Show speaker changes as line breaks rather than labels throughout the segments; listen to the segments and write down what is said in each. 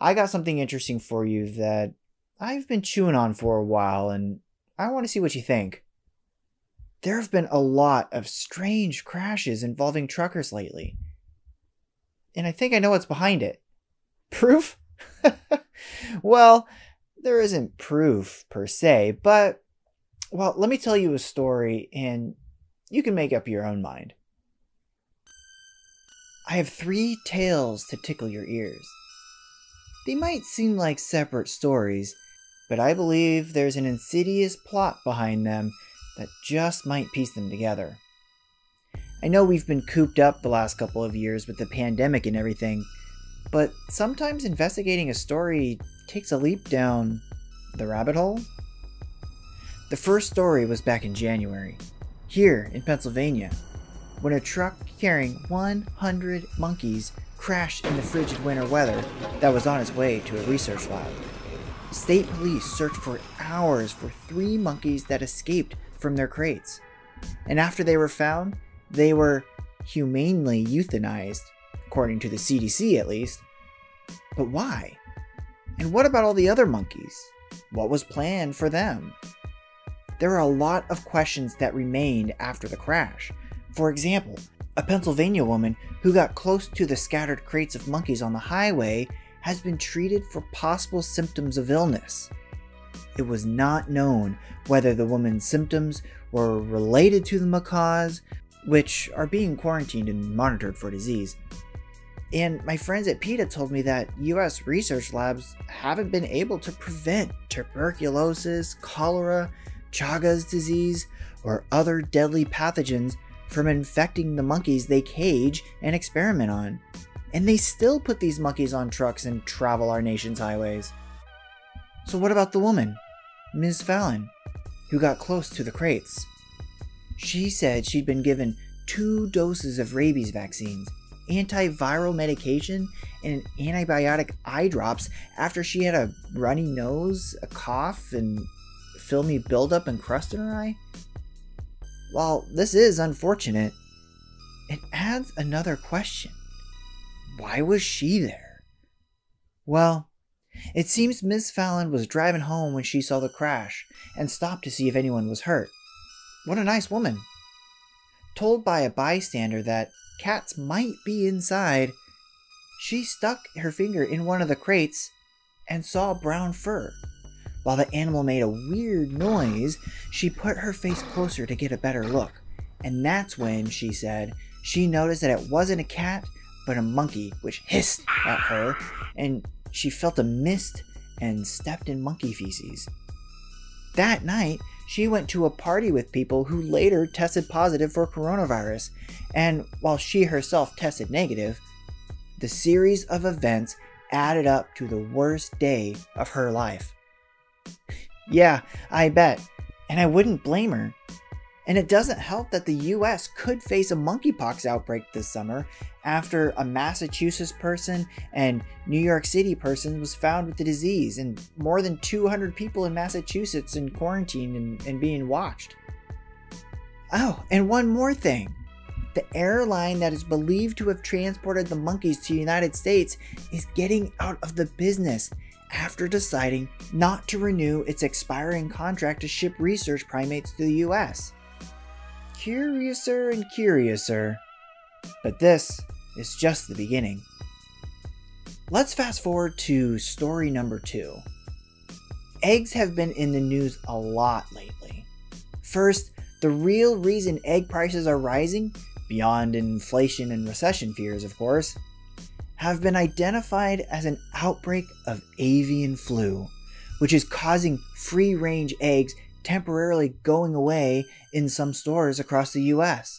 I got something interesting for you that I've been chewing on for a while, and I want to see what you think. There have been a lot of strange crashes involving truckers lately. And I think I know what's behind it. Proof? well, there isn't proof per se, but, well, let me tell you a story and you can make up your own mind. I have three tales to tickle your ears. They might seem like separate stories, but I believe there's an insidious plot behind them that just might piece them together. I know we've been cooped up the last couple of years with the pandemic and everything, but sometimes investigating a story takes a leap down the rabbit hole. The first story was back in January, here in Pennsylvania, when a truck carrying 100 monkeys crashed in the frigid winter weather that was on its way to a research lab. State police searched for hours for three monkeys that escaped from their crates. And after they were found, they were humanely euthanized, according to the CDC at least. But why? And what about all the other monkeys? What was planned for them? There are a lot of questions that remained after the crash. For example, a Pennsylvania woman who got close to the scattered crates of monkeys on the highway has been treated for possible symptoms of illness. It was not known whether the woman's symptoms were related to the macaques, which are being quarantined and monitored for disease. And my friends at PETA told me that US research labs haven't been able to prevent tuberculosis, cholera, Chagas disease, or other deadly pathogens from infecting the monkeys they cage and experiment on. And they still put these monkeys on trucks and travel our nation's highways. So, what about the woman, Ms. Fallon, who got close to the crates? She said she'd been given two doses of rabies vaccines, antiviral medication, and antibiotic eye drops after she had a runny nose, a cough, and filmy buildup and crust in her eye. While this is unfortunate, it adds another question. Why was she there? Well, it seems Miss Fallon was driving home when she saw the crash and stopped to see if anyone was hurt. What a nice woman. Told by a bystander that cats might be inside, she stuck her finger in one of the crates and saw brown fur. While the animal made a weird noise, she put her face closer to get a better look. And that's when, she said, she noticed that it wasn't a cat, but a monkey, which hissed at her, and she felt a mist and stepped in monkey feces. That night, she went to a party with people who later tested positive for coronavirus, and while she herself tested negative, the series of events added up to the worst day of her life. Yeah, I bet, and I wouldn't blame her. And it doesn't help that the US could face a monkeypox outbreak this summer after a Massachusetts person and New York City person was found with the disease, and more than 200 people in Massachusetts in quarantine and, and being watched. Oh, and one more thing. The airline that is believed to have transported the monkeys to the United States is getting out of the business after deciding not to renew its expiring contract to ship research primates to the US curiouser and curiouser. But this is just the beginning. Let's fast forward to story number two. Eggs have been in the news a lot lately. First, the real reason egg prices are rising, beyond inflation and recession fears, of course, have been identified as an outbreak of avian flu, which is causing free range eggs temporarily going away in some stores across the US.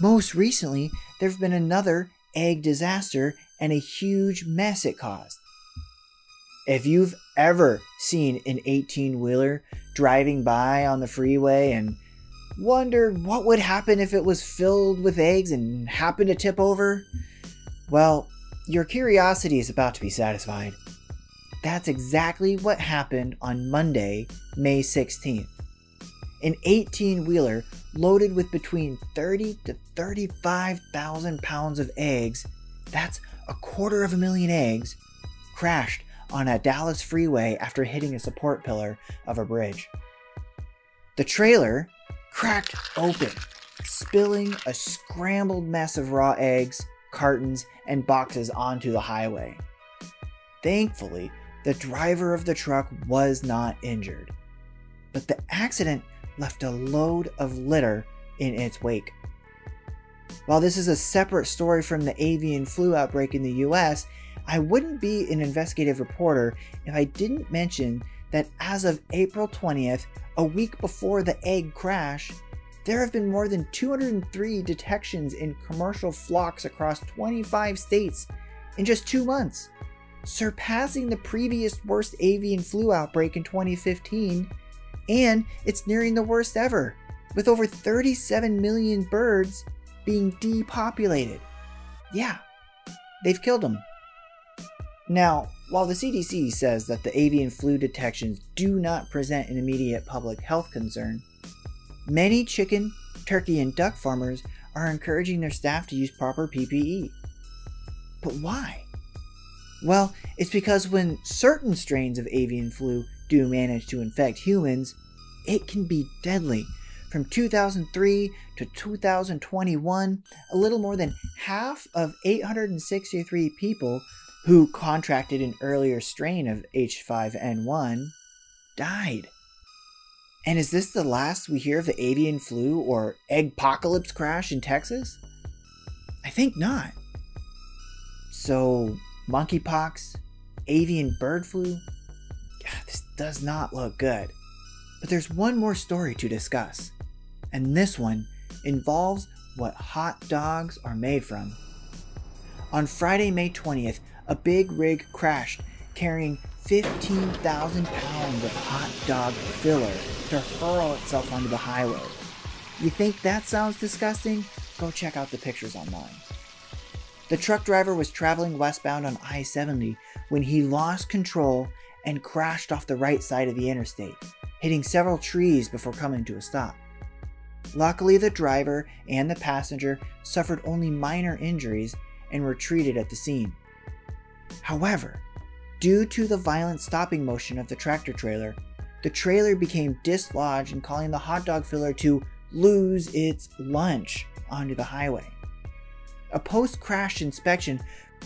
Most recently, there have been another egg disaster and a huge mess it caused. If you've ever seen an 18 wheeler driving by on the freeway and wondered what would happen if it was filled with eggs and happened to tip over, well, your curiosity is about to be satisfied. That's exactly what happened on Monday, May 16th. An 18 wheeler loaded with between 30 to 35,000 pounds of eggs, that's a quarter of a million eggs, crashed on a Dallas freeway after hitting a support pillar of a bridge. The trailer cracked open, spilling a scrambled mess of raw eggs, cartons, and boxes onto the highway. Thankfully, the driver of the truck was not injured, but the accident left a load of litter in its wake. While this is a separate story from the avian flu outbreak in the US, I wouldn't be an investigative reporter if I didn't mention that as of April 20th, a week before the egg crash, there have been more than 203 detections in commercial flocks across 25 states in just two months, surpassing the previous worst avian flu outbreak in 2015, and it's nearing the worst ever, with over 37 million birds being depopulated. Yeah, they've killed them. Now, while the CDC says that the avian flu detections do not present an immediate public health concern, many chicken, turkey, and duck farmers are encouraging their staff to use proper PPE. But why? Well, it's because when certain strains of avian flu do manage to infect humans, it can be deadly from 2003 to 2021, a little more than half of 863 people who contracted an earlier strain of H5N1 died. And is this the last we hear of the avian flu or eggpocalypse crash in Texas? I think not. So, monkeypox, avian bird flu? This does not look good. But there's one more story to discuss and this one involves what hot dogs are made from. On Friday, May 20th, a big rig crashed carrying 15,000 pounds of hot dog filler to hurl itself onto the highway. You think that sounds disgusting? Go check out the pictures online. The truck driver was traveling westbound on I 70 when he lost control and crashed off the right side of the interstate, hitting several trees before coming to a stop. Luckily, the driver and the passenger suffered only minor injuries and were treated at the scene. However, due to the violent stopping motion of the tractor trailer, the trailer became dislodged and causing the hot dog filler to lose its lunch onto the highway. A post crash inspection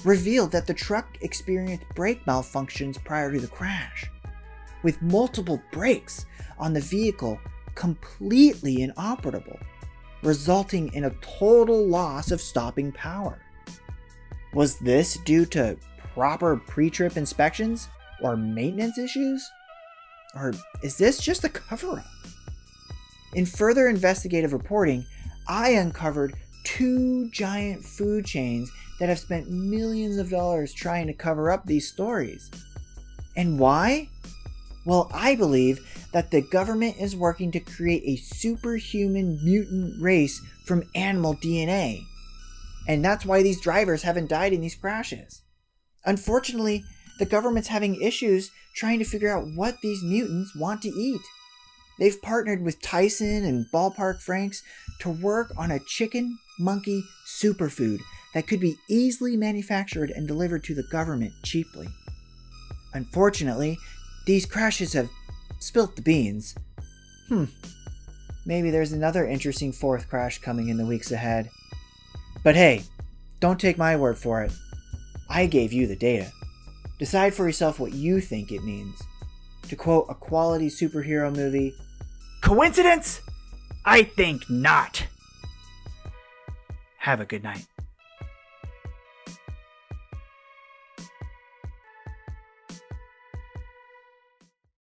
revealed that the truck experienced brake malfunctions prior to the crash, with multiple brakes on the vehicle completely inoperable, resulting in a total loss of stopping power. Was this due to proper pre trip inspections or maintenance issues? Or is this just a cover up? In further investigative reporting, I uncovered two giant food chains that have spent millions of dollars trying to cover up these stories. And why? Well, I believe that the government is working to create a superhuman mutant race from animal DNA. And that's why these drivers haven't died in these crashes. Unfortunately, the government's having issues trying to figure out what these mutants want to eat. They've partnered with Tyson and Ballpark Franks to work on a chicken monkey superfood that could be easily manufactured and delivered to the government cheaply. Unfortunately, these crashes have spilt the beans. Hmm. Maybe there's another interesting fourth crash coming in the weeks ahead. But hey, don't take my word for it. I gave you the data. Decide for yourself what you think it means. To quote a quality superhero movie, Coincidence? I think not. Have a good night.